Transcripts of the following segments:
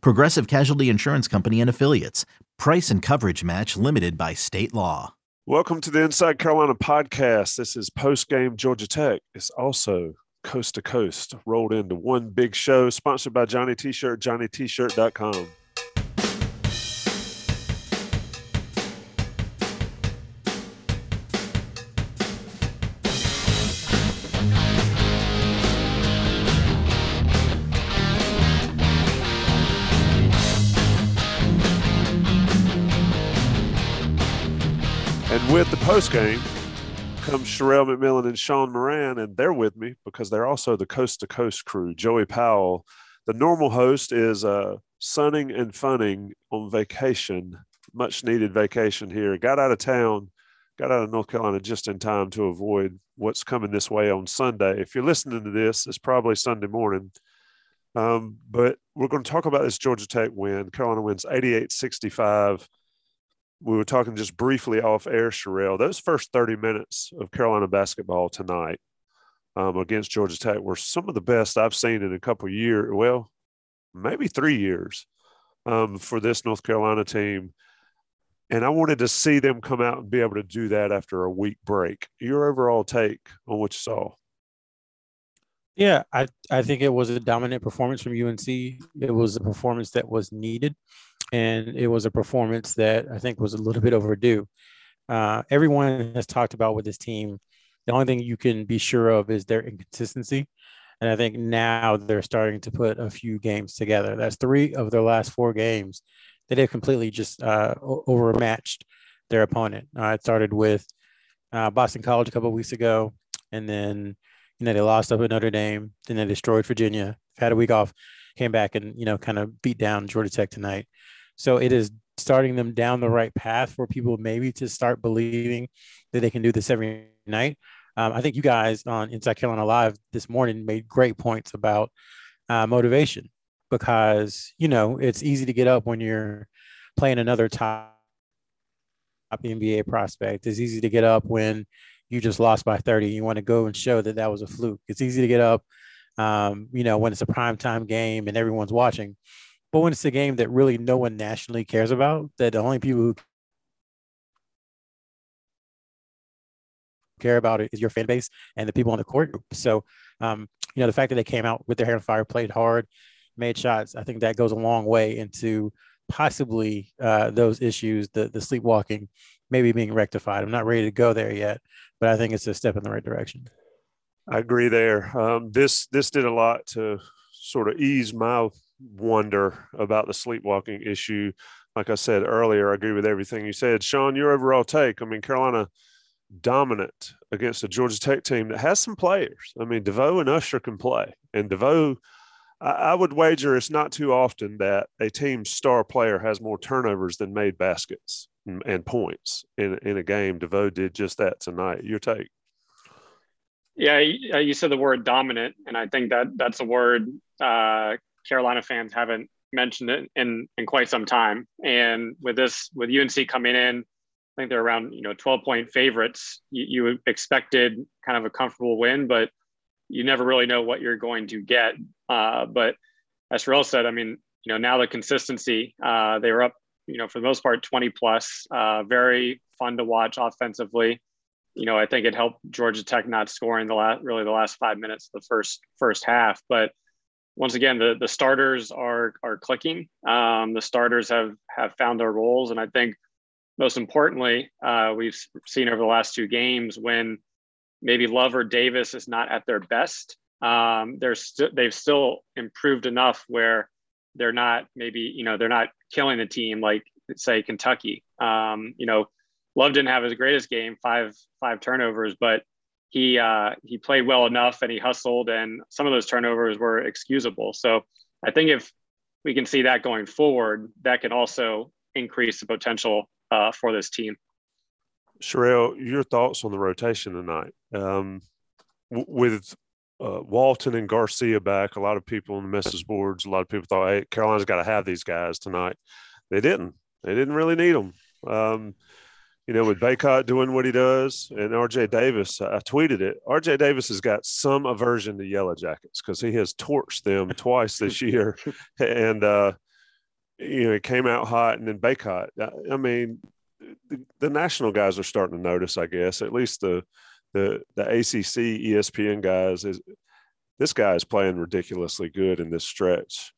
Progressive Casualty Insurance Company and Affiliates. Price and coverage match limited by state law. Welcome to the Inside Carolina podcast. This is post game Georgia Tech. It's also coast to coast, rolled into one big show, sponsored by Johnny T shirt, johnnytshirt.com. With the post game comes Sherrell McMillan and Sean Moran, and they're with me because they're also the coast to coast crew. Joey Powell, the normal host, is uh, sunning and funning on vacation, much needed vacation here. Got out of town, got out of North Carolina just in time to avoid what's coming this way on Sunday. If you're listening to this, it's probably Sunday morning. Um, but we're going to talk about this Georgia Tech win. Carolina wins 88 65 we were talking just briefly off air, Sherrell. Those first 30 minutes of Carolina basketball tonight um, against Georgia Tech were some of the best I've seen in a couple years. Well, maybe three years um, for this North Carolina team. And I wanted to see them come out and be able to do that after a week break. Your overall take on what you saw? Yeah, I, I think it was a dominant performance from UNC. It was a performance that was needed and it was a performance that I think was a little bit overdue. Uh, everyone has talked about with this team. The only thing you can be sure of is their inconsistency. And I think now they're starting to put a few games together. That's three of their last four games that have completely just uh, overmatched their opponent. Uh, it started with uh, Boston College a couple weeks ago, and then you know they lost up at Notre Dame. Then they destroyed Virginia. Had a week off, came back and you know kind of beat down Georgia Tech tonight. So it is starting them down the right path for people maybe to start believing that they can do this every night. Um, I think you guys on Inside Carolina Live this morning made great points about uh, motivation because you know it's easy to get up when you're playing another top NBA prospect. It's easy to get up when you just lost by 30. You want to go and show that that was a fluke. It's easy to get up, um, you know, when it's a prime time game and everyone's watching. But when it's a game that really no one nationally cares about, that the only people who care about it is your fan base and the people on the court. So, um, you know, the fact that they came out with their hair on fire, played hard, made shots, I think that goes a long way into possibly uh, those issues, the the sleepwalking, maybe being rectified. I'm not ready to go there yet, but I think it's a step in the right direction. I agree there. Um, this this did a lot to sort of ease my wonder about the sleepwalking issue. Like I said earlier, I agree with everything you said. Sean, your overall take. I mean, Carolina dominant against a Georgia Tech team that has some players. I mean, Devoe and Usher can play. And Devoe, I, I would wager it's not too often that a team's star player has more turnovers than made baskets and, points in, in a game. Devoe did just that tonight. Your take. Yeah, you said the word dominant, and I think that that's a word uh, Carolina fans haven't mentioned it in in quite some time. And with this, with UNC coming in, I think they're around you know 12 point favorites. You, you expected kind of a comfortable win, but you never really know what you're going to get. Uh, but as Sherrell said, I mean, you know, now the consistency, uh, they were up, you know, for the most part, 20 plus, uh, very fun to watch offensively. You know, I think it helped Georgia Tech not scoring the last, really the last five minutes of the first, first half, but once again, the, the starters are are clicking. Um, the starters have have found their roles, and I think most importantly, uh, we've seen over the last two games when maybe Love or Davis is not at their best. Um, they're st- they've still improved enough where they're not maybe you know they're not killing the team like say Kentucky. Um, you know, Love didn't have his greatest game, five five turnovers, but he uh, he played well enough and he hustled, and some of those turnovers were excusable. So I think if we can see that going forward, that can also increase the potential uh, for this team. Sherrell, your thoughts on the rotation tonight? Um, w- with uh, Walton and Garcia back, a lot of people in the message boards, a lot of people thought, hey, Carolina's got to have these guys tonight. They didn't. They didn't really need them. Um, you know, with Bacot doing what he does and RJ Davis, I tweeted it. RJ Davis has got some aversion to Yellow Jackets because he has torched them twice this year. And, uh, you know, he came out hot and then Bacot. I mean, the, the, national guys are starting to notice, I guess, at least the, the, the ACC ESPN guys is this guy is playing ridiculously good in this stretch.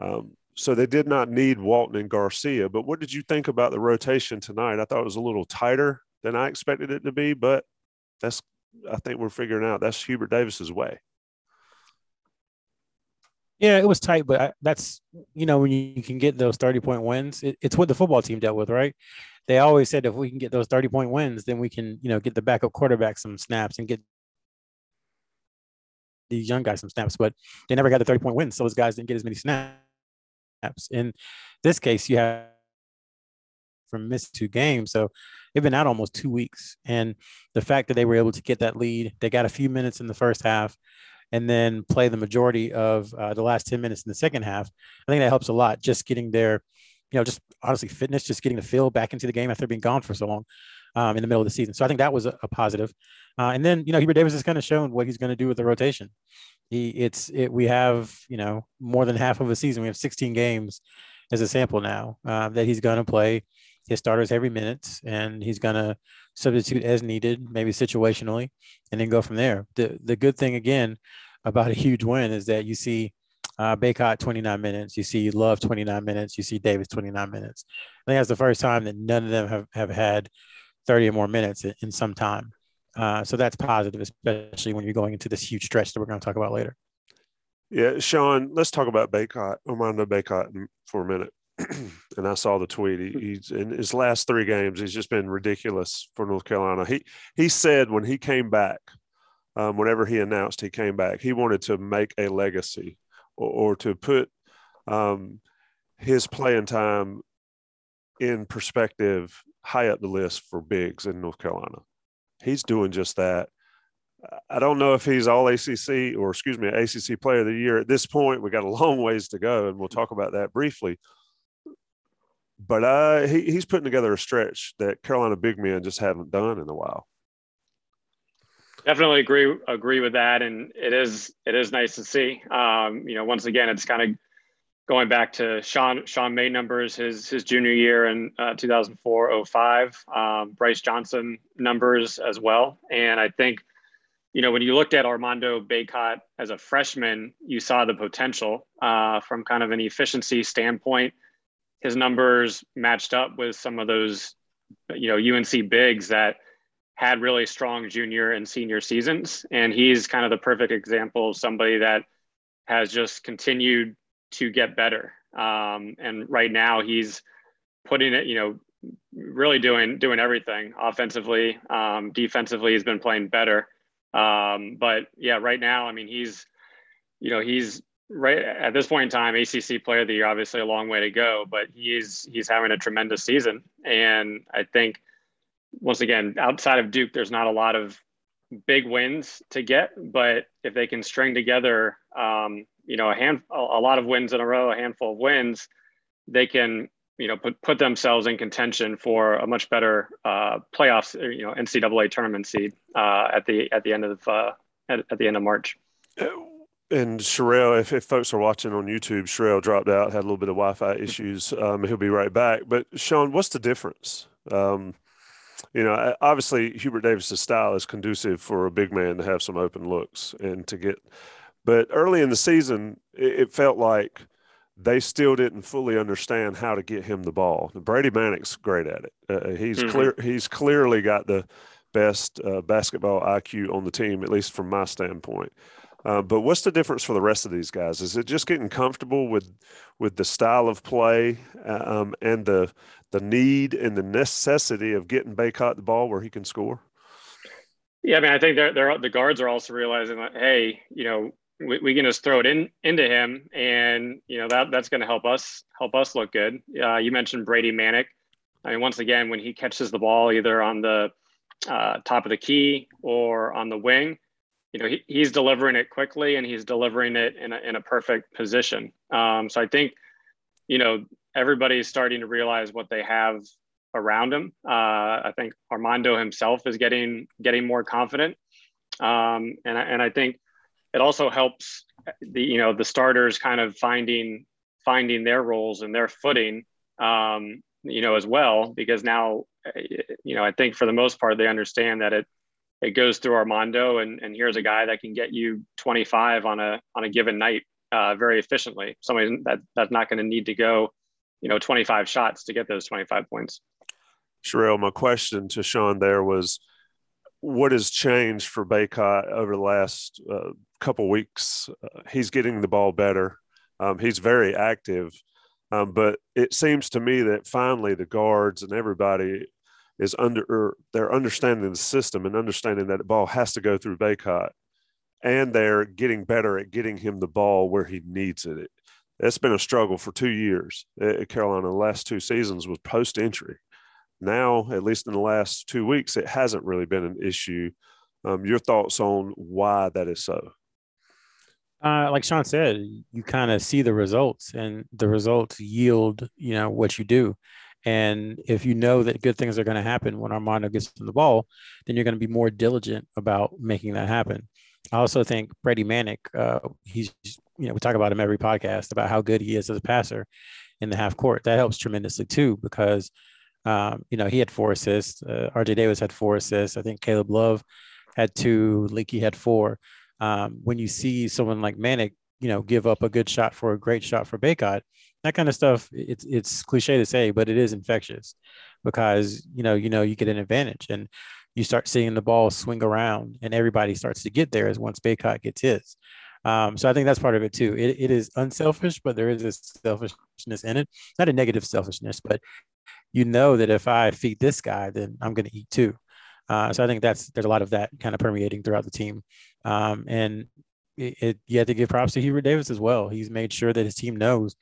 Um, so they did not need Walton and Garcia. But what did you think about the rotation tonight? I thought it was a little tighter than I expected it to be, but that's I think we're figuring out that's Hubert Davis's way. Yeah, it was tight, but I, that's you know when you, can get those thirty point wins, it, it's what the football team dealt with, right? They always said if we can get those thirty point wins, then we can you know get the backup quarterback some snaps and get these young guys some snaps. But they never got the thirty point wins, so those guys didn't get as many snaps in this case, you have from missed two games. So they've been out almost two weeks. And the fact that they were able to get that lead, they got a few minutes in the first half and then play the majority of uh, the last 10 minutes in the second half. I think that helps a lot. Just getting their, you know, just honestly fitness, just getting the feel back into the game after being gone for so long um, in the middle of the season. So I think that was a, a positive. Uh, and then, you know, Hubert Davis has kind of shown what he's going to do with the rotation he it's it we have you know more than half of a season we have 16 games as a sample now uh, that he's going to play his starters every minute and he's going to substitute as needed maybe situationally and then go from there the the good thing again about a huge win is that you see uh, Bacot 29 minutes, you see Love 29 minutes, you see Davis 29 minutes. I think that's the first time that none of them have, have had 30 or more minutes in, in some time. Uh, so that's positive, especially when you're going into this huge stretch that we're going to talk about later. Yeah, Sean, let's talk about Bacot, Armando Bacot for a minute. and I saw the tweet. He, he's in his last three games. He's just been ridiculous for North Carolina. He he said when he came back, um, whenever he announced he came back, he wanted to make a legacy or, or to put um, his playing time in perspective high up the list for bigs in North Carolina he's doing just that. I don't know if he's all ACC or excuse me, ACC player of the year at this point. We got a long ways to go, and we'll talk about that briefly. But uh, he, he's putting together a stretch that Carolina big men just haven't done in a while. Definitely agree agree with that, and it is it is nice to see. Um, you know, once again, it's kind of going back to Sean Sean May numbers his his junior year in uh, 2004-05, um, Brice Johnson numbers as well, and I think you know when you looked at Armando Bacot as a freshman, you saw the potential uh, from kind of an efficiency standpoint. His numbers matched up with some of those you know UNC bigs that had really strong junior and senior seasons, and he's kind of the perfect example of somebody that has just continued to get better. Um, and right now he's putting it, you know, really doing doing everything offensively, um, defensively. He's been playing better. Um, but yeah, right now, I mean, he's, you know, he's right at this point in time, ACC Player of the Year. Obviously, a long way to go, but he's he's having a tremendous season. And I think once again, outside of Duke, there's not a lot of big wins to get, but if they can string together um, you know a hand a, lot of wins in a row, a handful of wins, they can you know put put themselves in contention for a much better uh, playoffs, you know NCAA tournament seed uh, at the at the end of uh, at, at the end of March. Uh, and Sherrell, if, if folks are watching on YouTube, Sherrell dropped out, had a little bit of Wi-Fi issues. Um, he'll be right back. But Sean, what's the difference? Um, you know, obviously Hubert Davis's style is conducive for a big man to have some open looks and to get but early in the season, it, felt like they still didn't fully understand how to get him the ball. Brady Manek's great at it. Uh, he's mm-hmm. clear. He's clearly got the best uh, basketball IQ on the team, at least from my standpoint. Uh, but what's the difference for the rest of these guys? Is it just getting comfortable with with the style of play um, and the the need and the necessity of getting Bacot the ball where he can score? Yeah, I mean, I think they're, they're, the guards are also realizing that hey, you know, we, we can just throw it in into him, and you know that that's going to help us help us look good. Uh, you mentioned Brady Manek. I mean, once again, when he catches the ball either on the uh, top of the key or on the wing, you know he, he's delivering it quickly and he's delivering it in a, in a perfect position. Um, so I think you know everybody's starting to realize what they have around him. Uh, I think Armando himself is getting getting more confident, um, and and I think it also helps the you know the starters kind of finding finding their roles and their footing um, you know as well because now you know I think for the most part they understand that it it goes through Armando and and here's a guy that can get you 25 on a on a given night uh, very efficiently somebody that that's not going to need to go you know 25 shots to get those 25 points Sherrell, my question to Sean there was what has changed for Bacot over the last uh, couple weeks. Uh, he's getting the ball better. Um, he's very active, um, but it seems to me that finally the guards and everybody is under they're understanding the system and understanding that the ball has to go through Bacot, and they're getting better at getting him the ball where he needs it. It's been a struggle for two years at Carolina. The last two seasons was post entry. Now, at least in the last two weeks, it hasn't really been an issue. Um, your thoughts on why that is so? Uh, like Sean said, you kind of see the results, and the results yield, you know, what you do. And if you know that good things are going to happen when Armando gets the ball, then you're going to be more diligent about making that happen. I also think Brady Manek, uh, he's, you know, we talk about him every podcast about how good he is as a passer in the half court. That helps tremendously too, because, um, you know, he had four assists. Uh, RJ Davis had four assists. I think Caleb Love had two. Leaky had four um, when you see someone like Manek, you know, give up a good shot for a great shot for Bacot, that kind of stuff, it's it's cliche to say, but it is infectious because you know, you know, you get an advantage and you start seeing the ball swing around and everybody starts to get there as once Bacot gets his. Um, so I think that's part of it too. It, it is unselfish, but there is a selfishness in it. Not a negative selfishness, but you know that if I feed this guy, then I'm going to eat too. Uh, so I think that's there's a lot of that kind of permeating throughout the team. Um, and it, it, you have to give props to Hubert Davis as well. He's made sure that his team knows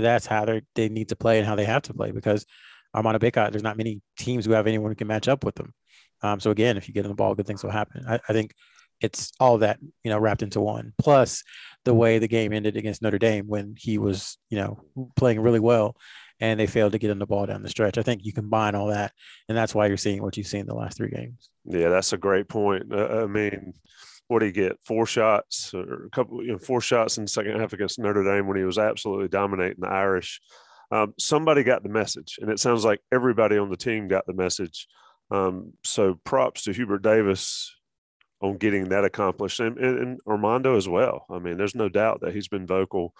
that's how they they need to play and how they have to play because Armando Bacot, there's not many teams who have anyone who can match up with them. Um, so again, if you get in the ball, good things will happen. I, I, think it's all that you know wrapped into one. Plus the way the game ended against Notre Dame when he was you know playing really well and they failed to get him the ball down the stretch. I think you combine all that, and that's why you're seeing what you've seen in the last three games. Yeah, that's a great point. Uh, I mean, what did he get? Four shots or a couple, you know, four shots in the second half against Notre Dame when he was absolutely dominating the Irish. Um, somebody got the message, and it sounds like everybody on the team got the message. Um, so props to Hubert Davis on getting that accomplished, and, and, and Armando as well. I mean, there's no doubt that he's been vocal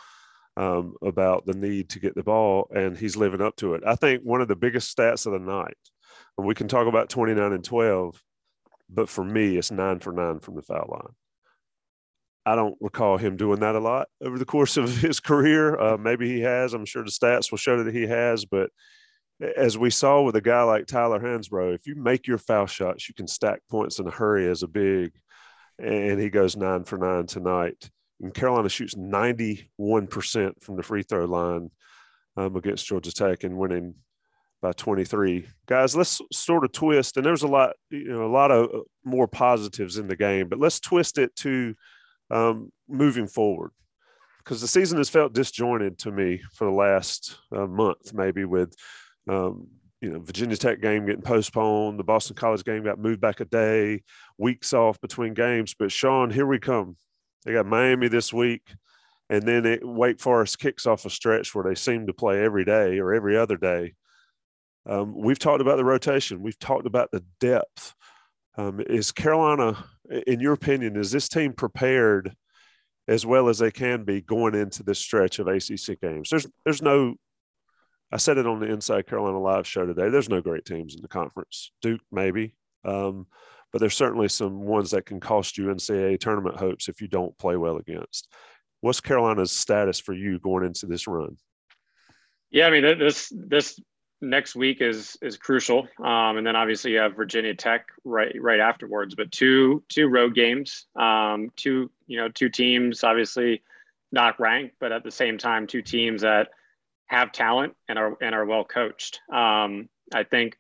um, about the need to get the ball, and he's living up to it. I think one of the biggest stats of the night, and we can talk about 29 and 12, but for me, it's nine for nine from the foul line. I don't recall him doing that a lot over the course of his career. Uh, maybe he has. I'm sure the stats will show that he has. But as we saw with a guy like Tyler Hansbrough, if you make your foul shots, you can stack points in a hurry as a big. And he goes nine for nine tonight and Carolina shoots 91% from the free throw line um, against Georgia Tech and winning by 23. Guys, let's sort of twist, and there's a lot, you know, a lot of uh, more positives in the game, but let's twist it to um, moving forward because the season has felt disjointed to me for the last uh, month, maybe with. Um, you know, Virginia Tech game getting postponed, the Boston College game got moved back a day, weeks off between games. But Sean, here we come they got Miami this week, and then it, Wake Forest kicks off a stretch where they seem to play every day or every other day. Um, we've talked about the rotation. We've talked about the depth. Um, is Carolina, in your opinion, is this team prepared as well as they can be going into this stretch of ACC games? There's there's no. I said it on the Inside Carolina Live show today. There's no great teams in the conference. Duke maybe. Um, but there's certainly some ones that can cost you NCAA tournament hopes if you don't play well against. What's Carolina's status for you going into this run? Yeah, I mean this this next week is is crucial, um, and then obviously you have Virginia Tech right right afterwards. But two two road games, um, two you know two teams obviously not ranked, but at the same time two teams that have talent and are and are well coached. Um, I think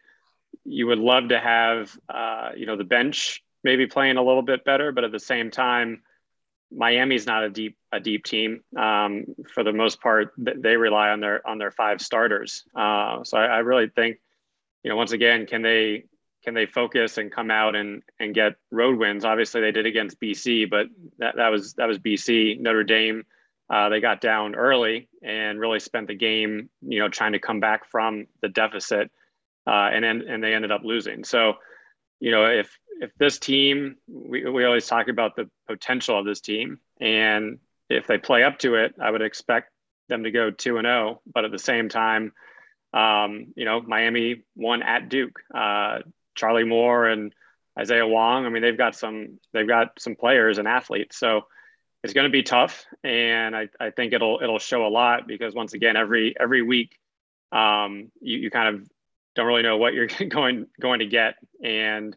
you would love to have uh, you know the bench maybe playing a little bit better, but at the same time, Miami's not a deep a deep team. Um, for the most part, they rely on their on their five starters. Uh, so I, I, really think, you know, once again, can they can they focus and come out and and get road wins? Obviously, they did against BC, but that, that was that was BC. Notre Dame, uh, they got down early and really spent the game, you know, trying to come back from the deficit, uh, and and they ended up losing. So, you know, if if this team, we, we always talk about the potential of this team. And if they play up to it, I would expect them to go 2 and 0. But at the same time, um, you know, Miami won at Duke. Uh, Charlie Moore and Isaiah Wong. I mean, they've got some they've got some players and athletes. So it's going to be tough, and I, I think it'll it'll show a lot because once again, every every week, um, you, you kind of don't really know what you're going going to get, and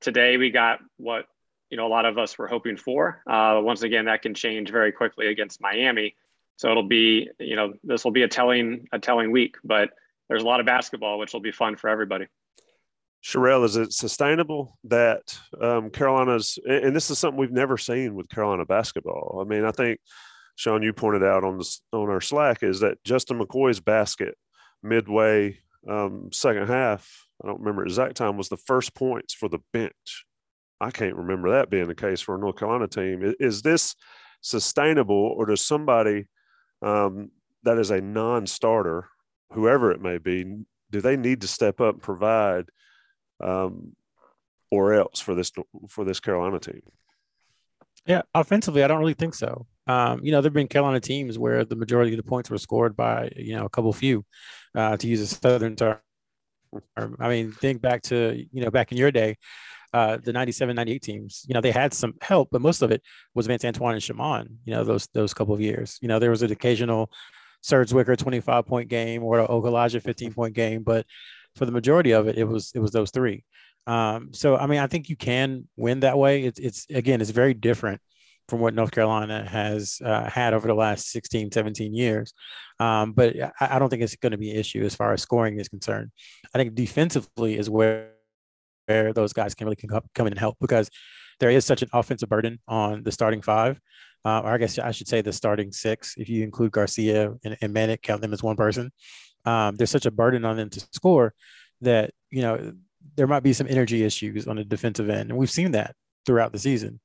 today we got what you know a lot of us were hoping for. Uh, once again, that can change very quickly against Miami. So it'll be you know this will be a telling a telling week, but there's a lot of basketball, which will be fun for everybody. Sherrell, is it sustainable that um, Carolina's, and this is something we've never seen with Carolina basketball. I mean, I think Sean, you pointed out on this, on our Slack is that Justin McKoy's basket midway um, second half I don't remember exact time, was the first points for the bench. I can't remember that being the case for a North Carolina team. Is this sustainable, or does somebody um, that is a non-starter, whoever it may be, do they need to step up and provide, um, or else for this for this Carolina team? Yeah, offensively, I don't really think so. Um, you know, there've been Carolina teams where the majority of the points were scored by you know a couple few, uh, to use a southern term. I mean, think back to, you know, back in your day, uh, the 97, 98 teams, you know, they had some help, but most of it was Vince Antawn and Shammond, you know, those, those couple of years, you know, there was an occasional Serge Zwikker 25 point game or Okulaja 15 point game, but for the majority of it, it was, it was those three. Um, so, I mean, I think you can win that way. It's, it's again, it's very different from what North Carolina has uh, had over the last 16, 17 years. Um, but I, I, don't think it's going to be an issue as far as scoring is concerned. I think defensively is where, where those guys can really come, come in and help because there is such an offensive burden on the starting five. Uh, or I guess I should say the starting six, if you include Garcia and, and Manek, count them as one person. Um, there's such a burden on them to score that, you know, there might be some energy issues on the defensive end. And we've seen that throughout the season.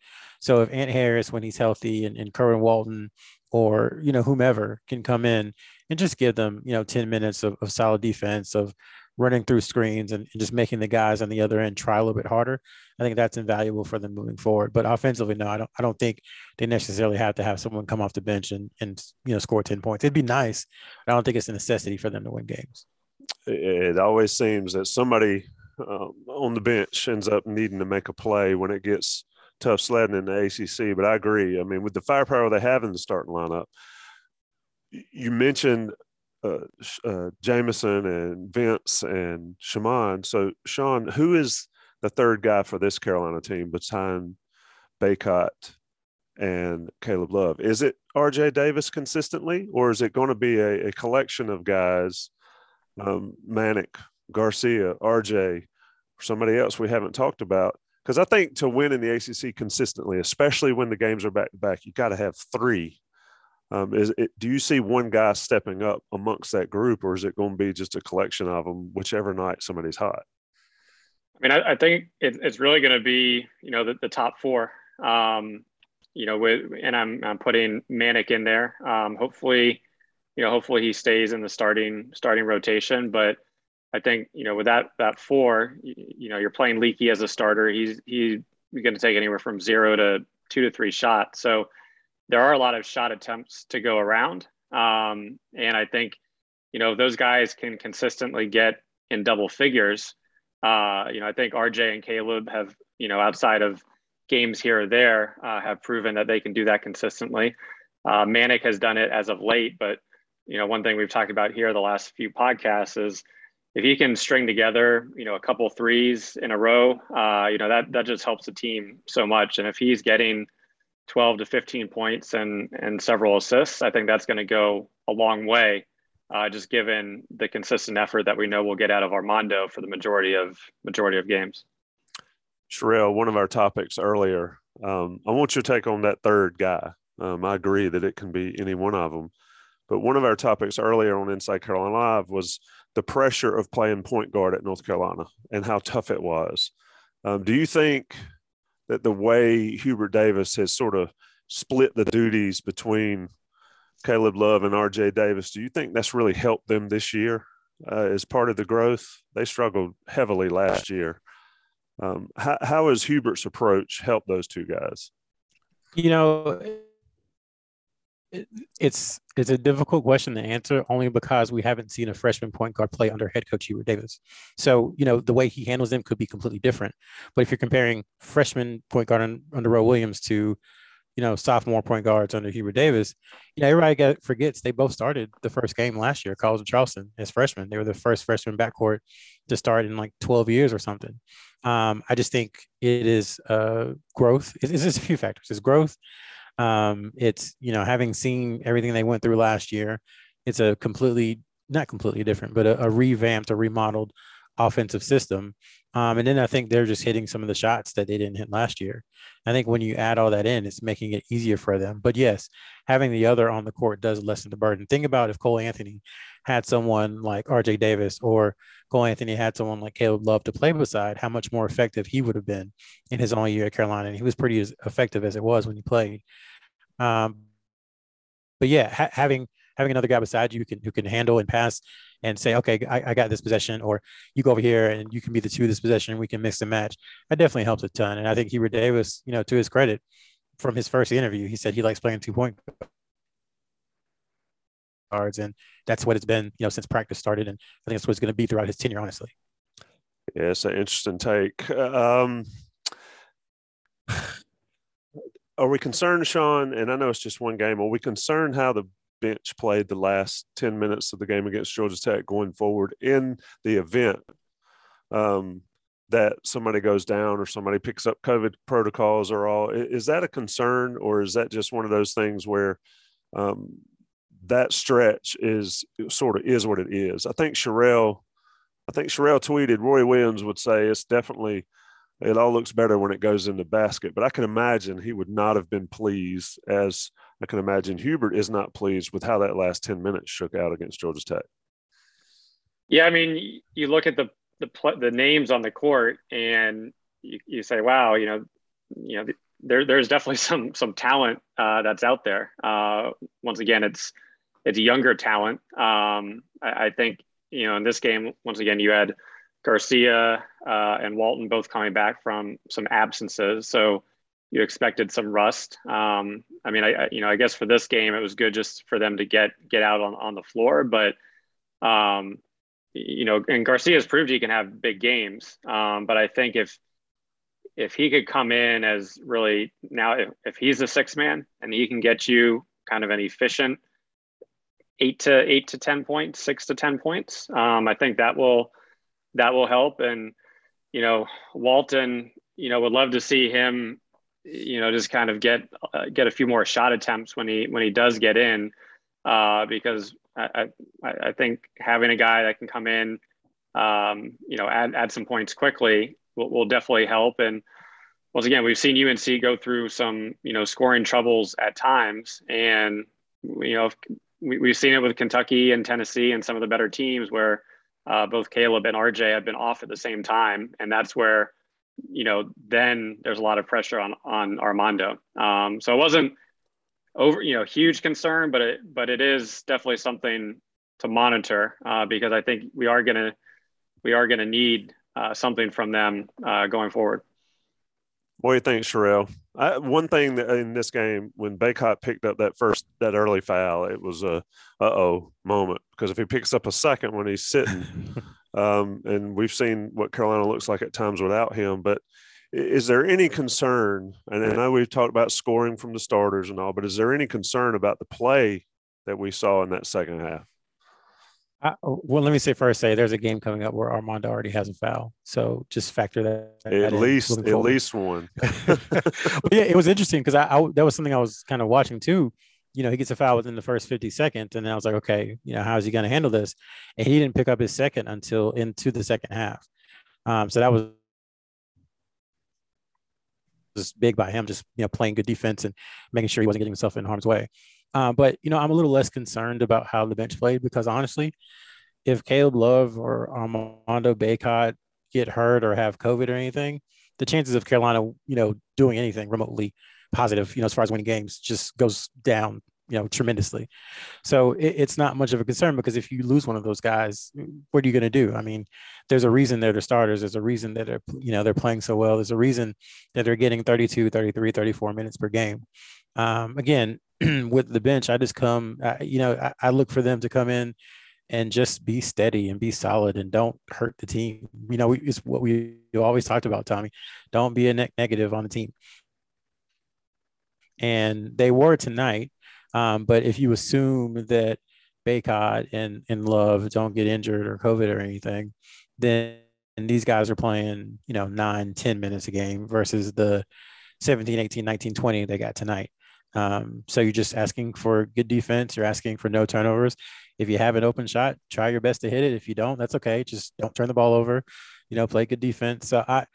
So if Ant Harris, when he's healthy, and, and Kerwin Walton or you know whomever can come in and just give them you know 10 minutes of, of solid defense of running through screens and, and, just making the guys on the other end try a little bit harder i think that's invaluable for them moving forward. But offensively no i don't i don't think they necessarily have to have someone come off the bench and and you know score 10 points. It'd be nice but i don't think it's a necessity for them to win games. It always seems that somebody um, on the bench ends up needing to make a play when it gets tough sledding in the ACC. But I agree. I mean, with the firepower they have in the starting lineup, you mentioned uh, uh, Jamison and Vince and Shammond. So, Sean, who is the third guy for this Carolina team behind Bacot and Caleb Love? Is it RJ Davis consistently, or is it going to be a, a collection of guys, um, Manek, Garcia, RJ, somebody else we haven't talked about, because I think to win in the ACC consistently, especially when the games are back to back, you got to have three. Um, is it, do you see one guy stepping up amongst that group, or is it going to be just a collection of them, whichever night somebody's hot? I mean, I, I think it, it's really going to be, you know, the, the top four. Um, you know, with and I'm I'm putting Manek in there. Um, hopefully, you know, hopefully he stays in the starting starting rotation, but I think you know with that that four, you, you know, you're playing Leaky as a starter. He's he's going to take anywhere from zero to two to three shots. So there are a lot of shot attempts to go around, um, and I think you know those guys can consistently get in double figures. Uh, you know, I think RJ and Caleb have you know outside of games here or there uh, have proven that they can do that consistently. Uh, Manek has done it as of late, but you know, one thing we've talked about here the last few podcasts is if he can string together, you know, a couple threes in a row, uh, you know, that that just helps the team so much. And if he's getting 12 to 15 points and and several assists, I think that's going to go a long way. Uh, just given the consistent effort that we know we'll get out of Armando for the majority of majority of games. Sherrell, one of our topics earlier. Um, I want your take on that third guy. Um, I agree that it can be any one of them. But one of our topics earlier on Inside Carolina Live was the pressure of playing point guard at North Carolina and how tough it was. Um, do you think that the way Hubert Davis has sort of split the duties between Caleb Love and RJ Davis, do you think that's really helped them this year uh, as part of the growth? They struggled heavily last year. Um, how, how has Hubert's approach helped those two guys? You know, it's it's a difficult question to answer only because we haven't seen a freshman point guard play under head coach Hubert Davis. So you know the way he handles them could be completely different. But if you're comparing freshman point guard under Roy Williams to you know sophomore point guards under Hubert Davis, you know everybody get, forgets they both started the first game last year. College of Charleston as freshmen, they were the first freshman backcourt to start in like 12 years or something. Um, I just think it is uh, growth. It's, it's a few factors. It's growth. Um, it's you know having seen everything they went through last year, it's a completely not completely different, but a, a revamped, a remodeled offensive system. Um, and then I think they're just hitting some of the shots that they didn't hit last year. I think when you add all that in, it's making it easier for them. But yes, having the other on the court does lessen the burden. Think about if Cole Anthony had someone like RJ Davis or Cole Anthony had someone like Caleb Love to play beside, how much more effective he would have been in his only year at Carolina. And he was pretty as effective as it was when he played. Um, but yeah, ha- having having another guy beside you who can who can handle and pass and say, okay, I, I, got this possession, or you go over here and you can be the two of this possession, we can mix and match. That definitely helps a ton. And I think Hubert Davis, you know, to his credit, from his first interview, he said he likes playing two point guards, and that's what it's been, you know, since practice started. And I think that's what it's going to be throughout his tenure, honestly. Yeah, it's an interesting take. Um, are we concerned, Sean? And I know it's just one game. Are we concerned how the bench played the last 10 minutes of the game against Georgia Tech going forward in the event um, that somebody goes down or somebody picks up COVID protocols or all? Is that a concern or is that just one of those things where um, that stretch is sort of is what it is? I think Sherrell, I think Sherrell tweeted, Roy Williams would say it's definitely – it all looks better when it goes in the basket. But I can imagine he would not have been pleased, as I can imagine Hubert is not pleased with how that last 10 minutes shook out against Georgia Tech. Yeah, I mean, you look at the the, the names on the court and you, you say, wow, you know, you know, there, there's definitely some some talent uh, that's out there. Uh, once again, it's it's younger talent. Um, I, I think you know in this game, once again, you had Garcia uh, and Walton both coming back from some absences, so you expected some rust. Um, I mean, I, I, you know I guess for this game it was good just for them to get get out on, on the floor, but um, you know, and Garcia's proved he can have big games. Um, but I think if if he could come in as really now if, if he's a six man and he can get you kind of an efficient eight to eight to ten points, six to ten points, um, I think that will that will help. And, you know, Walton, you know, would love to see him, you know, just kind of get, uh, get a few more shot attempts when he, when he does get in, uh, because I, I, I think having a guy that can come in, um, you know, add, add some points quickly will, will definitely help. And once again, we've seen UNC go through some, you know, scoring troubles at times. And, you know, we, we've seen it with Kentucky and Tennessee and some of the better teams where, uh, both Caleb and RJ have been off at the same time, and that's where you know then there's a lot of pressure on on Armando. Um, so it wasn't over you know huge concern, but it but it is definitely something to monitor uh, because I think we are gonna we are gonna need uh, something from them uh, going forward. What do you think, Sherrell? I, one thing that in this game, when Bacot picked up that first that early foul, it was a uh oh moment because if he picks up a second when he's sitting, um, and we've seen what Carolina looks like at times without him, but is there any concern? And I know we've talked about scoring from the starters and all, but is there any concern about the play that we saw in that second half? I, well, let me say first, say there's a game coming up where Armando already has a foul, so just factor that. At least, at least one. yeah, it was interesting because I, I, that was something I was kind of watching too. You know, he gets a foul within the first 50 seconds, and I was like, okay, you know, how is he going to handle this? And he didn't pick up his second until into the second half. Um, so that was just big by him, just you know, playing good defense and making sure he wasn't getting himself in harm's way. Uh, but you know, I'm a little less concerned about how the bench played because honestly, if Caleb Love or Armando Bacot get hurt or have COVID or anything, the chances of Carolina, you know, doing anything remotely positive, you know, as far as winning games, just goes down, you know, tremendously. So it, it's not much of a concern because if you lose one of those guys, what are you going to do? I mean, there's a reason they're the starters. There's a reason that they're, you know, they're playing so well. There's a reason that they're getting 32, 33, 34 minutes per game. Um, again, with the bench, I just come, I, you know, I, I, look for them to come in and just be steady and be solid and don't hurt the team. You know, it's what we always talked about, Tommy. Don't be a ne- negative on the team. And they were tonight. Um, but if you assume that Bacot and, and Love don't get injured or COVID or anything, then these guys are playing, you know, nine, 10 minutes a game versus the 17, 18, 19, 20 they got tonight. Um, so you're just asking for good defense. You're asking for no turnovers. If you have an open shot, try your best to hit it. If you don't, that's okay. Just don't turn the ball over. You know, play good defense. So I,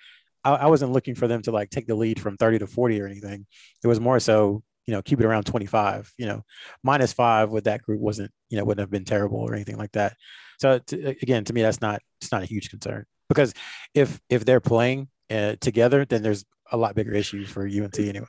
I, I wasn't looking for them to like take the lead from 30 to 40 or anything. It was more so, you know, keep it around 25. You know, minus five with that group wasn't, you know, wouldn't have been terrible or anything like that. So to, again, to me, that's not it's not a huge concern because if if they're playing uh, together, then there's a lot bigger issues for UNC anyway.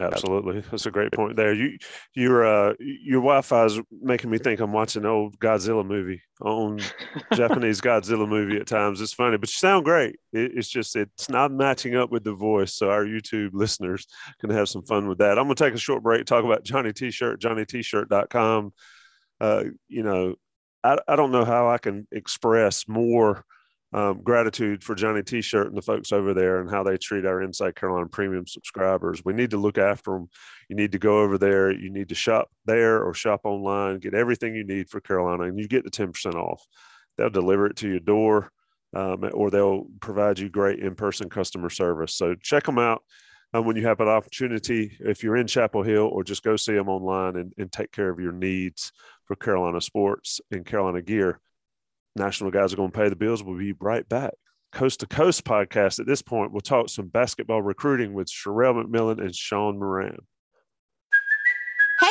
Absolutely, that's a great point there. You, your, uh, your Wi-Fi is making me think I'm watching an old Godzilla movie on Japanese Godzilla movie at times. It's funny, but you sound great. It, it's just it's not matching up with the voice, so our YouTube listeners can have some fun with that. I'm gonna take a short break, talk about Johnny T-shirt, JohnnyT-shirt.com. Uh, you know, I, I don't know how I can express more um, gratitude for Johnny T-shirt and the folks over there and how they treat our Inside Carolina premium subscribers. We need to look after them. You need to go over there. You need to shop there or shop online. Get everything you need for Carolina, and you get the ten percent off. They'll deliver it to your door, um, or they'll provide you great in-person customer service. So check them out. Um, when you have an opportunity, if you're in Chapel Hill, or just go see them online and, and take care of your needs for Carolina sports and Carolina gear. National guys are going to pay the bills. We'll be right back. Coast to Coast podcast. At this point, we'll talk some basketball recruiting with Sherrell McMillan and Sean Moran.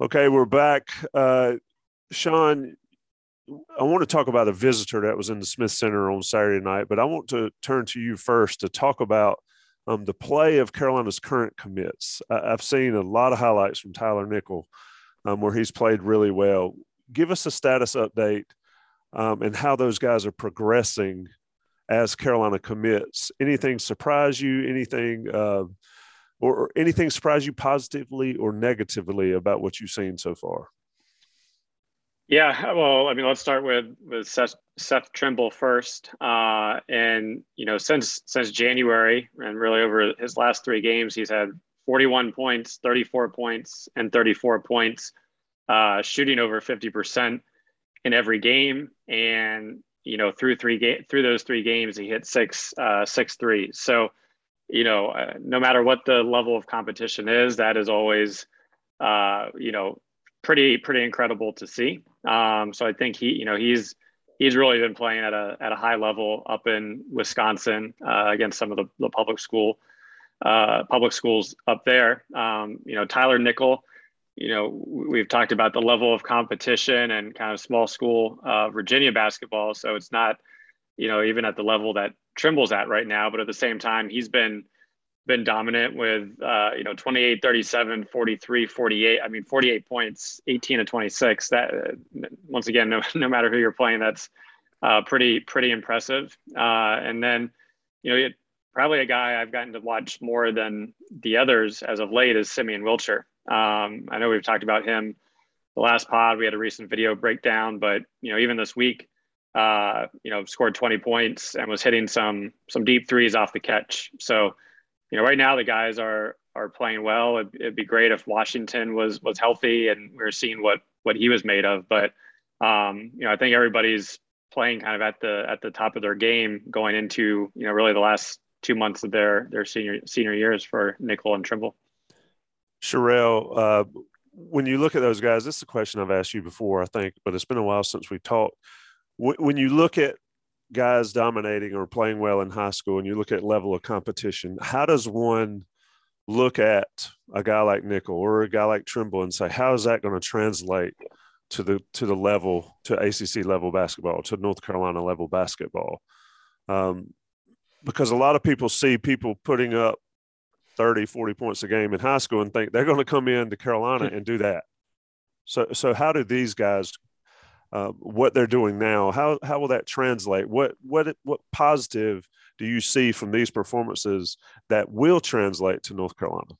Okay, we're back. Uh, Sean, I want to talk about a visitor that was in the Smith Center on Saturday night, but I want to turn to you first to talk about um, the play of Carolina's current commits. I, have seen a lot of highlights from Tyler Nickel um, where he's played really well. Give us a status update um, and how those guys are progressing as Carolina commits. Anything surprise you? Anything uh, or, anything surprise you positively or negatively about what you've seen so far? Yeah, well, I mean, let's start with with Seth, Seth Trimble first. Uh, and you know, since since January, and really over his last three games, he's had 41 points, 34 points, and 34 points, uh, shooting over 50 percent in every game. And you know, through three ga- through those three games, he hit six uh, six threes. So you know, uh, no matter what the level of competition is, that is always, uh, you know, pretty pretty incredible to see. Um, so I think he, you know, he's he's really been playing at a at a high level up in Wisconsin uh, against some of the, the public school uh, public schools up there. Um, you know, Tyler Nickel. You know, we've talked about the level of competition and kind of small school uh, Virginia basketball. So it's not, you know, even at the level that Trimble's at right now, but at the same time, he's been been dominant with uh, you know 28 37 43 48 i mean 48 points 18 to 26 that once again no, no matter who you're playing that's uh, pretty pretty impressive. Uh, and then you know it, probably a guy i've gotten to watch more than the others as of late is simeon wilcher um, i know we've talked about him the last pod. We had a recent video breakdown but you know even this week uh, you know scored 20 points and was hitting some some deep threes off the catch so you know, right now the guys are are playing well. It'd, it'd, be great if Washington was was healthy and we are seeing what what he was made of. But um, you know, I think everybody's playing kind of at the at the top of their game going into you know really the last two months of their their senior senior years for Nickel and Trimble. Sherrell, uh, when you look at those guys, this is a question I've asked you before, I think, but it's been a while since we talked. When you look at guys dominating or playing well in high school and you look at level of competition, how does one look at a guy like Nickel or a guy like Trimble and say, how is that going to translate to the to the level to ACC level basketball, to North Carolina level basketball? Um, because a lot of people see people putting up 30, 40 points a game in high school and think they're going to come in to Carolina and do that. So, so how do these guys uh, what they're doing now. How how will that translate? What what what positive do you see from these performances that will translate to North Carolina?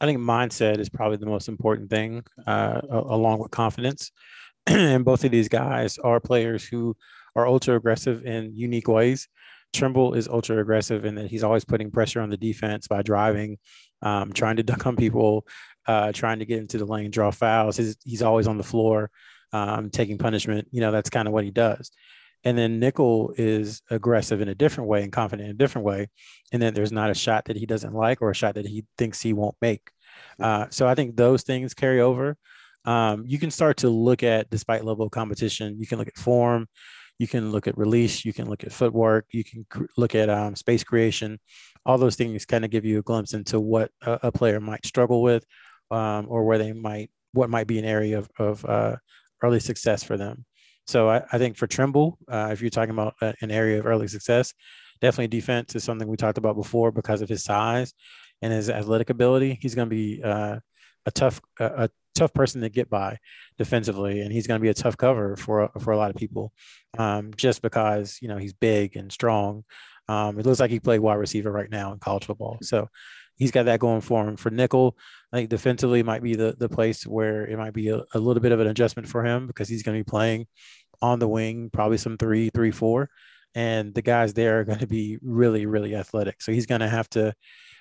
I think mindset is probably the most important thing, uh, along with confidence. and both of these guys are players who are ultra aggressive in unique ways. Trimble is ultra aggressive in that he's always putting pressure on the defense by driving, um, trying to dunk on people, uh, trying to get into the lane, draw fouls. He's, he's always on the floor um, taking punishment. You know, that's kind of what he does. And then Nickel is aggressive in a different way and confident in a different way. And then there's not a shot that he doesn't like or a shot that he thinks he won't make. Uh, so I think those things carry over. Um, you can start to look at, despite level of competition, you can look at form, you can look at release, you can look at footwork, you can cr- look at um, space creation. All those things kind of give you a glimpse into what a, a player might struggle with um, or where they might, what might be an area of, of uh, early success for them. So I, I think for Trimble, uh, if you're talking about an area of early success, definitely defense is something we talked about before because of his size and his athletic ability. He's going to be uh, a tough a, a, tough person to get by defensively, and he's going to be a tough cover for for a lot of people, um, just because you know he's big and strong. Um, it looks like he played wide receiver right now in college football, so he's got that going for him. For Nickel, I think defensively might be the, the place where it might be a, a little bit of an adjustment for him because he's going to be playing on the wing, probably some three, three, four. And the guys there are going to be really, really athletic. So he's going to have to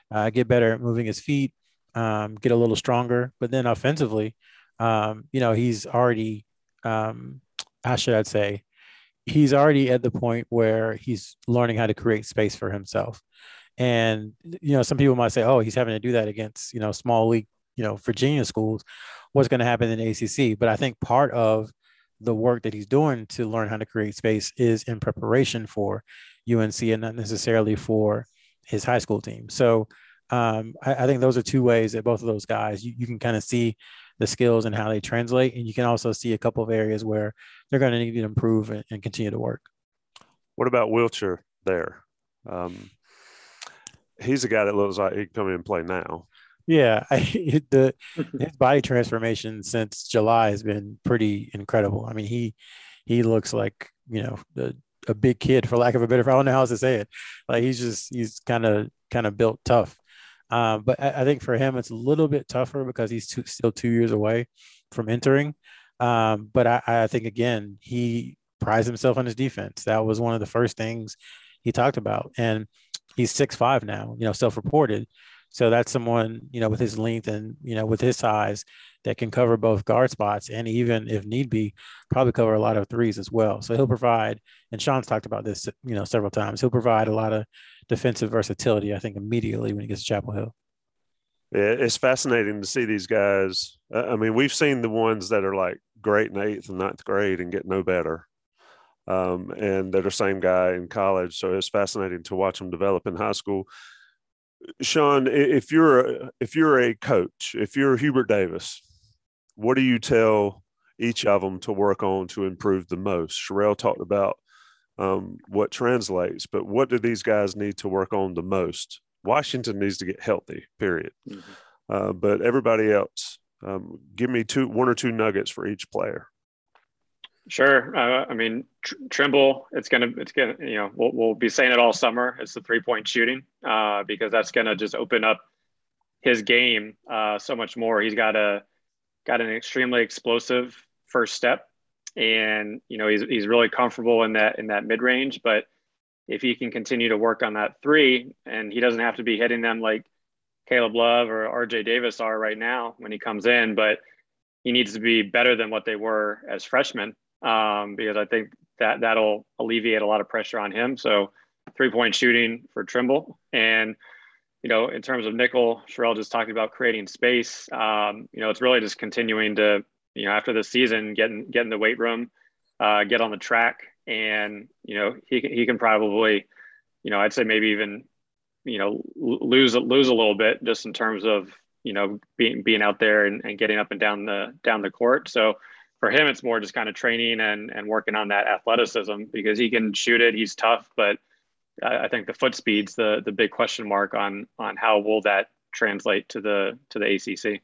uh, get better at moving his feet, um, get a little stronger. But then offensively, um, you know, he's already, um, how should I say, he's already at the point where he's learning how to create space for himself. And you know, some people might say, "Oh, he's having to do that against you know small league, you know, Virginia schools. What's going to happen in ACC?" But I think part of the work that he's doing to learn how to create space is in preparation for UNC and not necessarily for his high school team. So um, I, I, think those are two ways that both of those guys you, you can kind of see the skills and how they translate, and you can also see a couple of areas where they're going to need to improve and, and continue to work. What about Wilcher there? Um, he's a guy that looks like he can come in and play now. Yeah, I, the his body transformation since July has been pretty incredible. I mean, he he looks like you know the, a big kid, for lack of a better. I don't know how else to say it. Like he's just he's kind of kind of built tough. Um, but I, I, think for him it's a little bit tougher because he's two, still two years away from entering. Um, but I, I think again he prides himself on his defense. That was one of the first things he talked about, and he's six five now, you know, self-reported. So that's someone, you know, with his length and, you know, with his size that can cover both guard spots and even if need be, probably cover a lot of threes as well. So he'll provide, and Sean's talked about this, you know, several times, he'll provide a lot of defensive versatility, I think, immediately when he gets to Chapel Hill. Yeah, it's fascinating to see these guys. I mean, we've seen the ones that are like great in eighth and ninth grade and get no better um, and they're the same guy in college. So it's fascinating to watch them develop in high school. Sean, if you're a, if you're a coach, if you're Hubert Davis, what do you tell each of them to work on to improve the most? Sherrell talked about um, what translates, but what do these guys need to work on the most Washington needs to get healthy. Period. Mm-hmm. Uh, but everybody else, um, give me two, one or two nuggets for each player. Sure. Uh, I mean, tr- Trimble, it's gonna, it's gonna, you know, we'll, we'll be saying it all summer. It's the three point shooting uh, because that's gonna just open up his game uh, so much more. He's got a got an extremely explosive first step, and you know he's he's really comfortable in that in that mid range. But if he can continue to work on that three, and he doesn't have to be hitting them like Caleb Love or RJ Davis are right now when he comes in, but he needs to be better than what they were as freshmen um, because I think that that'll alleviate a lot of pressure on him. So three point shooting for Trimble and you know, in terms of nickel, Sherrell just talking about creating space. Um, you know, it's really just continuing to, you know, after the season, getting get in the weight room, uh, get on the track, and you know, he he can probably, you know, I'd say maybe even, you know, lose lose a little bit just in terms of you know being being out there and, and getting up and down the down the court. So for him, it's more just kind of training and and working on that athleticism because he can shoot it. He's tough, but I think the foot speed's the the big question mark on on how will that translate to the to the ACC.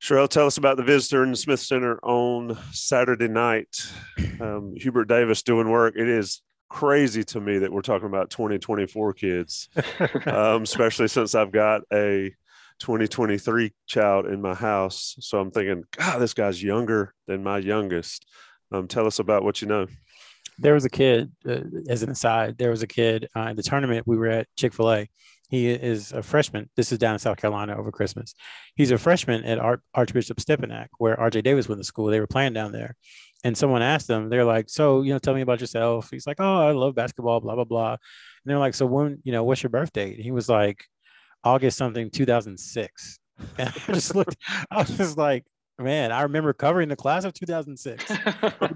Sherrell, tell us about the visitor in the Smith Center on Saturday night. Um, Hubert Davis doing work. It is crazy to me that we're talking about 2024 kids, um, especially since I've got a 2023 child in my house. So I'm thinking, God, this guy's younger than my youngest. Um, tell us about what you know there was a kid, uh, as an aside, there was a kid uh, in the tournament. We were at Chick fil A. He is a freshman. This is down in South Carolina over Christmas. He's a freshman at Arch- Archbishop Stepinac, where RJ Davis went to school. They were playing down there. And someone asked him, they're like, So, you know, tell me about yourself. He's like, Oh, I love basketball, blah, blah, blah. And they're like, So, when, you know, what's your birthday? And he was like, August something, 2006. And I just looked, I was just like, man, I remember covering the class of 2006. you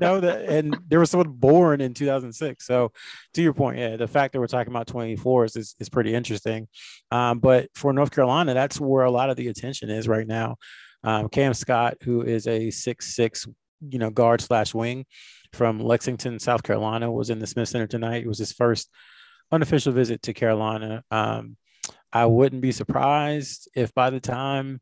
know that, and there was someone born in 2006. So, to your point, yeah, the fact that we're talking about 24s is is pretty interesting. Um, but for North Carolina, that's where a lot of the attention is right now. Um, Cam Scott, who is a six six, you know, guard slash wing from Lexington, South Carolina, was in the Smith Center tonight. It was his first unofficial visit to Carolina. Um, I wouldn't be surprised if by the time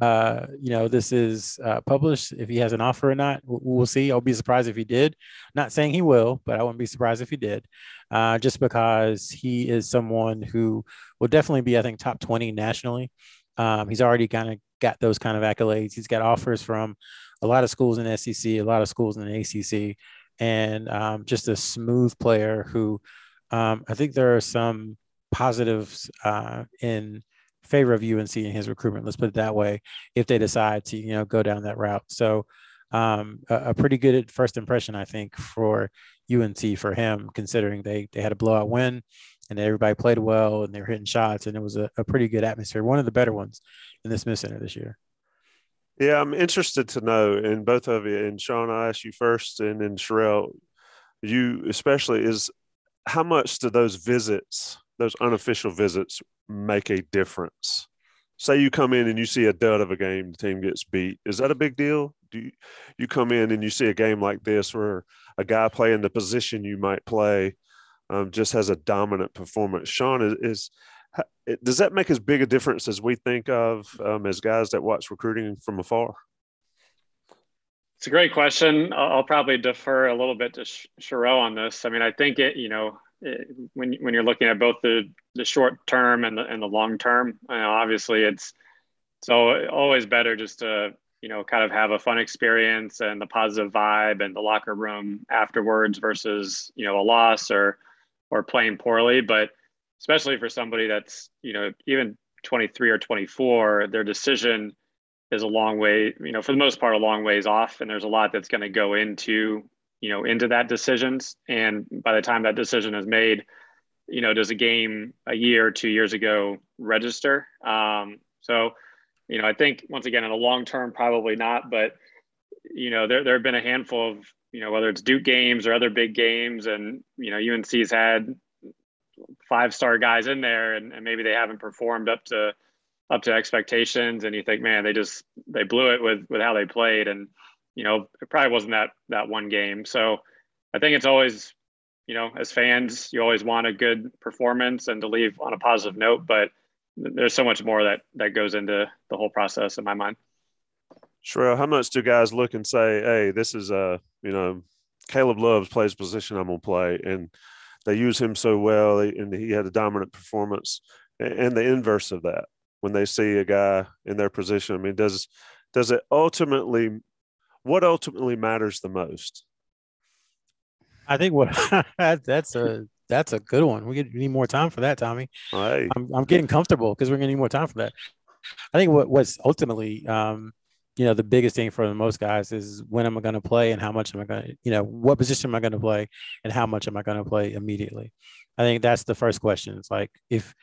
uh, you know, this is uh, published. If he has an offer or not, we'll see. I'll be surprised if he did. Not saying he will, but I wouldn't be surprised if he did, uh, just because he is someone who will definitely be, I think, top 20 nationally. Um, he's already kind of got those kind of accolades. He's got offers from a lot of schools in SEC, a lot of schools in the ACC, and um, just a smooth player who um, I think there are some positives uh, in favor of UNC in his recruitment. Let's put it that way. If they decide to, you know, go down that route, so um, a, a, pretty good first impression, I think, for UNC for him, considering they they had a blowout win and everybody played well and they were hitting shots and it was a, a pretty good atmosphere, one of the better ones in the Smith Center this year. Yeah, I'm interested to know, and both of you, and Sean, I ask you first, and then Sherrell, you especially is how much do those visits, those unofficial visits, make a difference? Say you come in and you see a dud of a game, the team gets beat. Is that a big deal? Do you, you come in and you see a game like this where a guy playing the position you might play um, just has a dominant performance? Sean, is, is does that make as big a difference as we think of um, as guys that watch recruiting from afar? It's a great question. I'll probably defer a little bit to Sherrell on this. I mean, I think it, you know, Uh, when when you're looking at both the the short term and the and the long term, you know, obviously it's so always better just to you know kind of have a fun experience and the positive vibe and the locker room afterwards versus you know a loss or or playing poorly. But especially for somebody that's you know even 23 or 24, their decision is a long way, you know, for the most part, a long ways off. And there's a lot that's going to go into, you know, into that decisions. And by the time that decision is made, you know, does a game a year, two years ago register? Um, so, you know, I think once again, in the long term, probably not. But, you know, there, there have been a handful of, you know, whether it's Duke games or other big games, and, you know, UNC's had five star guys in there and, and maybe they haven't performed up to, up to expectations and you think man they just they blew it with with how they played and you know it probably wasn't that that one game so i think it's always you know, as fans, you always want a good performance and to leave on a positive note, but there's so much more that that goes into the whole process in my mind. Sherrell, how much do guys look and say, "Hey, this is a you know, Caleb Loves plays position I'm gonna play," and they use him so well, and he had a dominant performance, and the inverse of that when they see a guy in their position. I mean, does does it ultimately, what ultimately matters the most? I think what that's a that's a good one. We need more time for that, Tommy. Hey. I'm, I'm getting comfortable because we're gonna need more time for that. I think what what's ultimately, um, you know, the biggest thing for the most guys is when am I going to play and how much am I going to, you know, what position am I going to play and how much am I going to play immediately. I think that's the first question. It's like if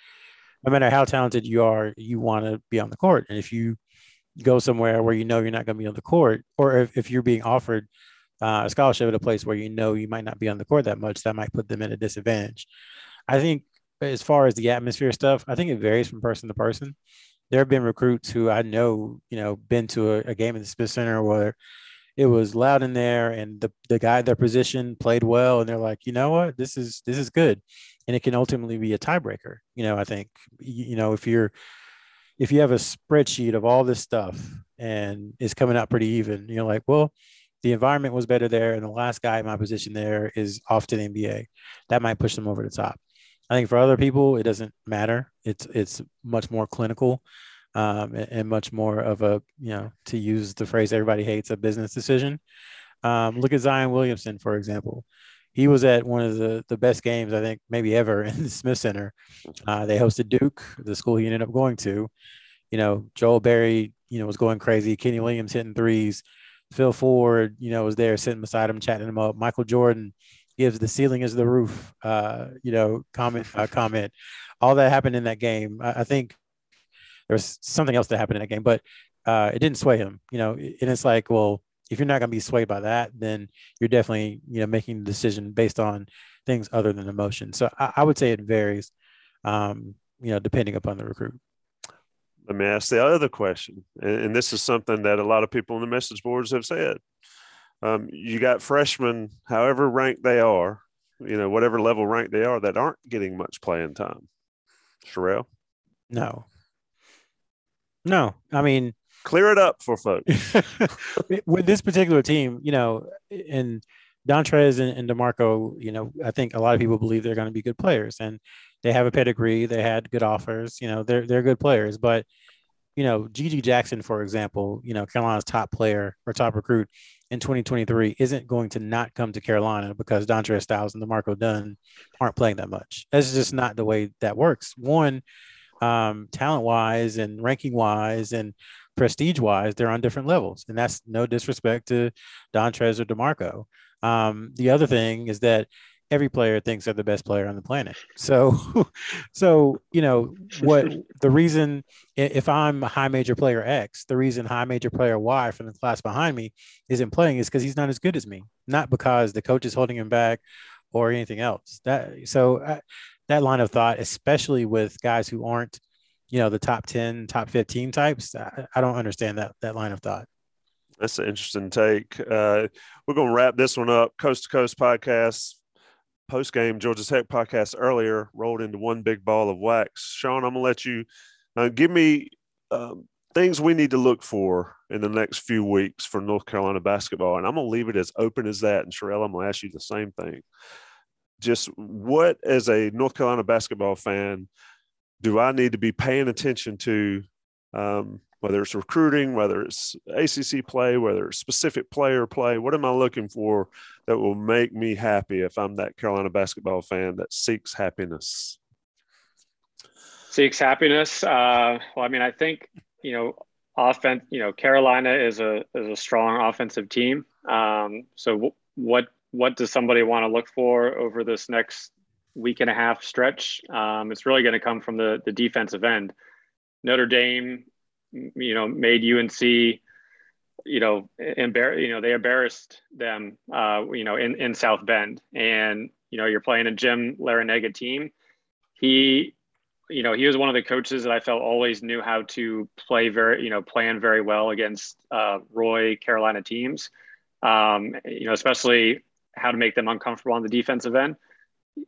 no matter how talented you are, you want to be on the court, and if you go somewhere where you know you're not going to be on the court, or if, if you're being offered uh, a scholarship at a place where you know you might not be on the court that much, that might put them at a disadvantage. I think as far as the atmosphere stuff, I think it varies from person to person. There have been recruits who I know, you know, been to a, a game at the Smith Center where it was loud in there and the, the guy their position played well and they're like, you know what, this is this is good. And it can ultimately be a tiebreaker. You know, I think you, you know, if you're if you have a spreadsheet of all this stuff and it's coming out pretty even, you're like, well, the environment was better there, and the last guy in my position there is off to the NBA. That might push them over the top. I think for other people, it doesn't matter. It's it's much more clinical, um, and, and, much more of a you know to use the phrase everybody hates a business decision. Um, look at Zion Williamson, for example. He was at one of the, the best games I think maybe ever in the Smith Center. Uh, they hosted Duke, the school he ended up going to. You know, Joel Berry, you know, was going crazy. Kenny Williams hitting threes. Phil Ford, you know, was there sitting beside him, chatting him up. Michael Jordan gives the ceiling is the roof, uh, you know, comment, uh, comment. All that happened in that game. I, I think there was something else that happened in that game, but uh, it didn't sway him, you know. And it's like, well, if you're not going to be swayed by that, then you're definitely, you know, making the decision based on things other than emotion. So I, I would say it varies, um, you know, depending upon the recruit let me ask the other question. And, and, this is something that a lot of people on the message boards have said. Um, you got freshmen, however ranked they are, you know, whatever level ranked they are, that aren't getting much playing time. Sherrell? No. No. I mean, clear it up for folks. With this particular team, you know, and Dontrez and, and D'Marco, you know, I think a lot of people believe they're going to be good players. And they have a pedigree. They had good offers. You know, they're they're good players. But you know, GG Jackson, for example, you know, Carolina's top player or top recruit in 2023 isn't going to not come to Carolina because Dontrez Styles and D'Marco Dunn aren't playing that much. That's just not the way that works. One, um, talent wise and ranking wise and prestige wise, they're on different levels. And that's no disrespect to Dontrez or D'Marco. Um, the other thing is that every player thinks they're the best player on the planet. So, so you know what the reason if I'm a high major player X, the reason high major player Y from the class behind me isn't playing is because he's not as good as me, not because the coach is holding him back or anything else. That so uh, that line of thought, especially with guys who aren't, you know, the top ten, top fifteen types, I, I don't understand that that line of thought. That's an interesting take. Uh, we're going to wrap this one up. Coast to Coast podcast post game Georgia Tech podcast earlier rolled into one big ball of wax. Sean, I'm gonna let you uh, give me um, things we need to look for in the next few weeks for North Carolina basketball, and I'm gonna leave it as open as that. And Sherrell, I'm gonna ask you the same thing. Just what, as a North Carolina basketball fan, do I need to be paying attention to um, whether it's recruiting, whether it's ACC play, whether it's specific player play. What am I looking for that will make me happy if I'm that Carolina basketball fan that seeks happiness? Seeks happiness. Uh, well, I mean, I think you know, offense. You know, Carolina is a is a strong offensive team. Um, so, w- what what does somebody want to look for over this next week and a half stretch? Um, it's really going to come from the the defensive end. Notre Dame you know, made UNC, you know, embar- you know, they embarrassed them, uh, you know, in, in South Bend. And, you know, you're playing a Jim Larrañaga team. He, you know, he was one of the coaches that I felt always knew how to play very, you know, plan very well against uh, Roy Carolina teams. Um, you know, especially how to make them uncomfortable on the defensive end.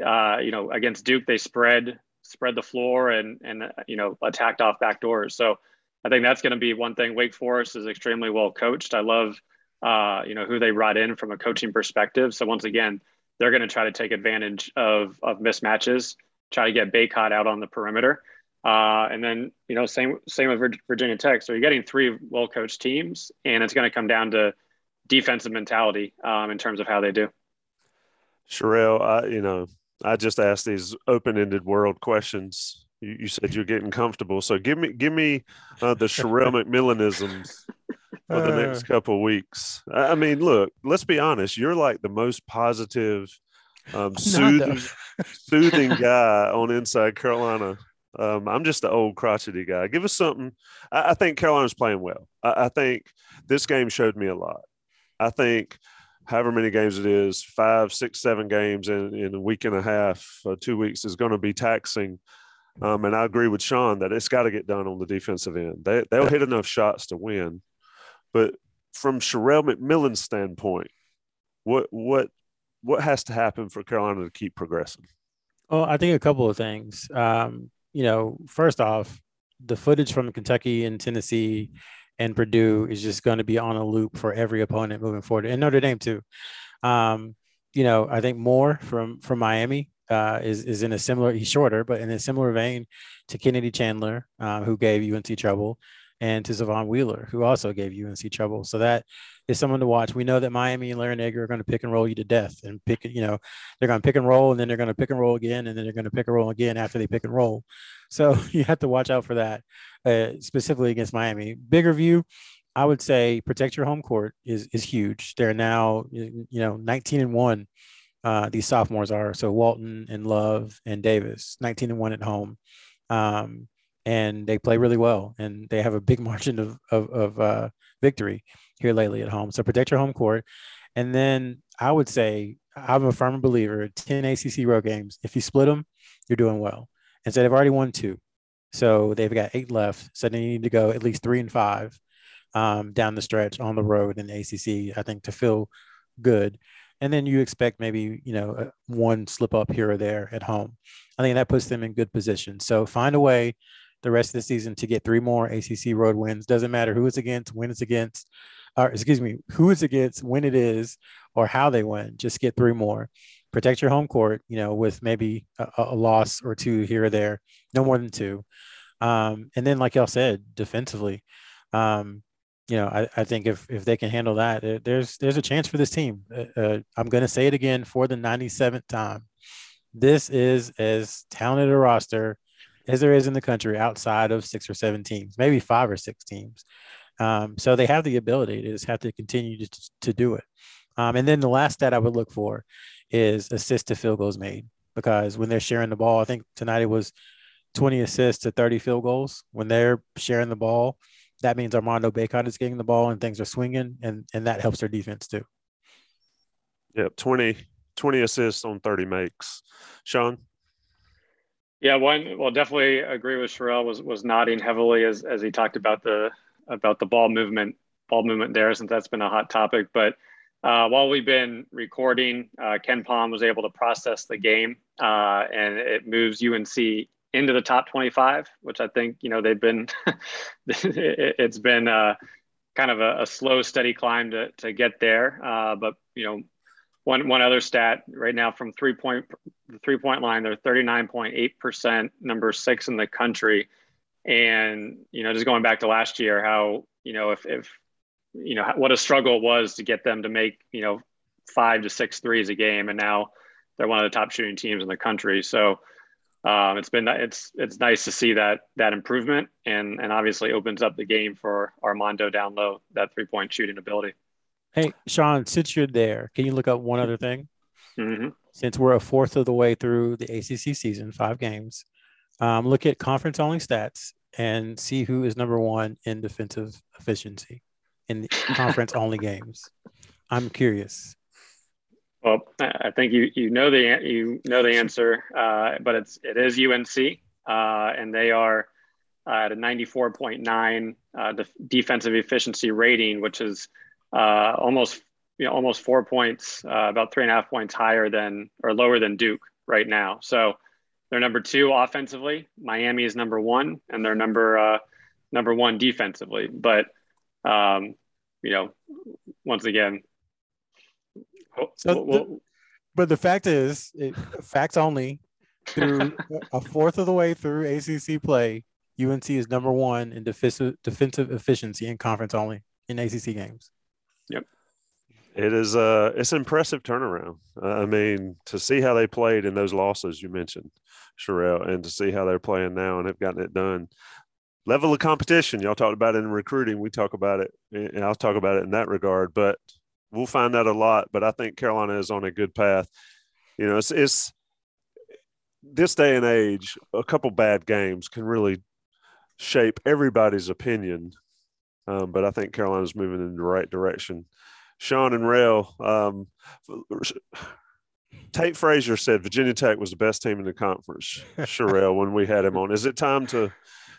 Uh, you know, against Duke, they spread spread the floor and and you know attacked off back doors. So I think that's going to be one thing. Wake Forest is extremely well coached. I love uh, you know who they brought in from a coaching perspective. So once again, they're going to try to take advantage of of mismatches, try to get Bacot out on the perimeter. Uh, and then you know same same with Virginia Tech. So you're getting three well coached teams, and it's going to come down to defensive mentality um, in terms of how they do. Sherrell, I you know I just asked these open ended world questions. You, you, said you're getting comfortable, so give me give me uh, the Sherrell McMillanisms for the next uh. couple weeks. I mean, look, let's be honest. You're like the most positive, um, soothing, soothing guy on Inside Carolina um, I'm just the old crotchety guy. Give us something. I, I think Carolina's playing well. I, I, think this game showed me a lot. I think however many games it is, five, six, seven games in, in a week and a half, uh, two weeks is going to be taxing. Um, and I agree with Sean that it's got to get done on the defensive end. They, they'll hit enough shots to win. But from Sherrell McMillan's standpoint, what what what has to happen for Carolina to keep progressing? Well, I think a couple of things. Um, you know, first off, the footage from Kentucky and Tennessee and Purdue is just going to be on a loop for every opponent moving forward, and Notre Dame too. Um, you know, I think Moore from from Miami uh, is is in a similar. He's shorter, but in a similar vein to Kennedy Chandler, uh, who gave UNC trouble, and to Sahvir Wheeler, who also gave UNC trouble. So that is someone to watch. We know that Miami and Larranaga are going to pick and roll you to death and pick, you know, they're going to pick and roll and then they're going to pick and roll again and then they're going to pick and roll again after they pick and roll. So you have to watch out for that, uh, specifically against Miami. Bigger view, I would say protect your home court is is huge. They're now, you know, 19 and one. Uh, these sophomores are so Walton and Love and Davis, 19 and one at home. Um, and they play really well and they have a big margin of, of, of uh, victory here lately at home. So protect your home court. And then I would say I'm a firm believer 10 ACC road games. If you split them, you're doing well. And so they've already won two. So they've got eight left. So they need to go at least three and five um, down the stretch on the road in the ACC, I think, to feel good. And then you expect maybe, you know, one slip up here or there at home. I think that puts them in good position. So find a way the rest of the season to get three more ACC road wins. Doesn't matter who it's against, when it's against, or excuse me, who it's against, when it is, or how they win. Just get three more. Protect your home court, you know, with maybe a, a loss or two here or there, no more than two. Um, and then, like y'all said, defensively, um, you know, I, I think if if they can handle that, there's there's a chance for this team. Uh, uh I'm going to say it again for the 97th time. This is as talented a roster as there is in the country outside of six or seven teams, maybe five or six teams. Um, so they have the ability to just have to continue to, to do it. Um, and then the last stat I would look for is assist to field goals made because when they're sharing the ball, I think tonight it was 20 assists to 30 field goals. When they're sharing the ball, that means Armando Bacot is getting the ball and things are swinging, and, and that helps their defense too. Yep, 20, 20 assists on 30 makes. Sean? Yeah, one. Well, definitely agree with Sherrell. Was was nodding heavily as as he talked about the about the ball movement, ball movement there, since that's been a hot topic. But uh, while we've been recording, uh, Palm was able to process the game, uh, and it moves UNC into the top 25, which I think you know they've been. it's been uh, kind of a, a, slow, steady climb to to get there, uh, but you know one one other stat right now from three point the three point line, they're 39.8 percent, number six in the country. And you know, just going back to last year, how you know if if you know what a struggle it was to get them to make you know five to six threes a game, and now they're one of the top shooting teams in the country. So um, it's been it's it's nice to see that that improvement, and and obviously opens up the game for Armando down low that three point shooting ability. Hey, Sean, since you're there, can you look up one other thing? Mm-hmm. Since we're a fourth of the way through the ACC season, five games, um, look at conference only stats and see who is number one in defensive efficiency in the conference only games. I'm curious. Well, I think you you know the you know the answer, uh, but it's it is UNC, uh, and they are uh, at a 94.9 uh, defensive efficiency rating, which is uh, almost you know, almost four points, uh, about three and a half points higher than or lower than Duke right now. So they're number two offensively. Miami is number one, and they're number uh, number one defensively. But um, you know, once again, so we'll, the, but the fact is, it, facts only. Through a fourth of the way through ACC play, UNC is number one in defensive defensive efficiency in conference only in ACC games. Yep. It is uh it's an impressive turnaround. I mean, to see how they played in those losses you mentioned, Sherrell, and to see how they're playing now and have gotten it done. Level of competition, y'all talked about it in recruiting. We talk about it, and I'll talk about it in that regard. But we'll find out a lot. But I think Carolina is on a good path. You know, it's, it's this day and age, a couple bad games can really shape everybody's opinion. Um, but I think Carolina's moving in the right direction. Sean and Rel, um, Tate Frazier said Virginia Tech was the best team in the conference. Sherrell, when we had him on, is it time to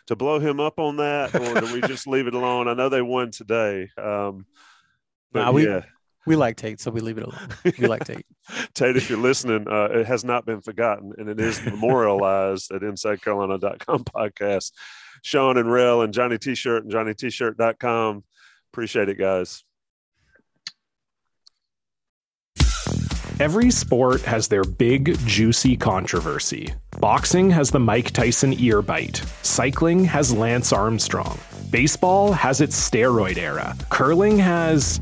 to blow him up on that, or do we just leave it alone? I know they won today. Um, but nah, we, yeah. We like Tate, so we leave it alone. We like Tate. Tate, if you're listening, uh, it has not been forgotten, and it is memorialized at InsideCarolina.com podcast. Sean and Rel and Johnny T-shirt and JohnnyT-shirt.com. Appreciate it, guys. Every sport has their big, juicy controversy. Boxing has the Mike Tyson ear bite. Cycling has Lance Armstrong. Baseball has its steroid era. Curling has